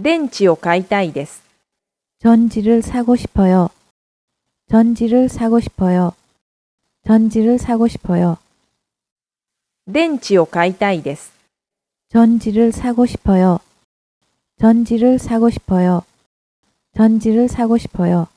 電池を買いたいです。 전지를 사고 싶어요. 전지를 사고 싶어요. 전지를 사고 싶어요. 電池を買いたいです。 전지를 사고 싶어요. 전지를 사고 싶어요. 전지를 사고 싶어요.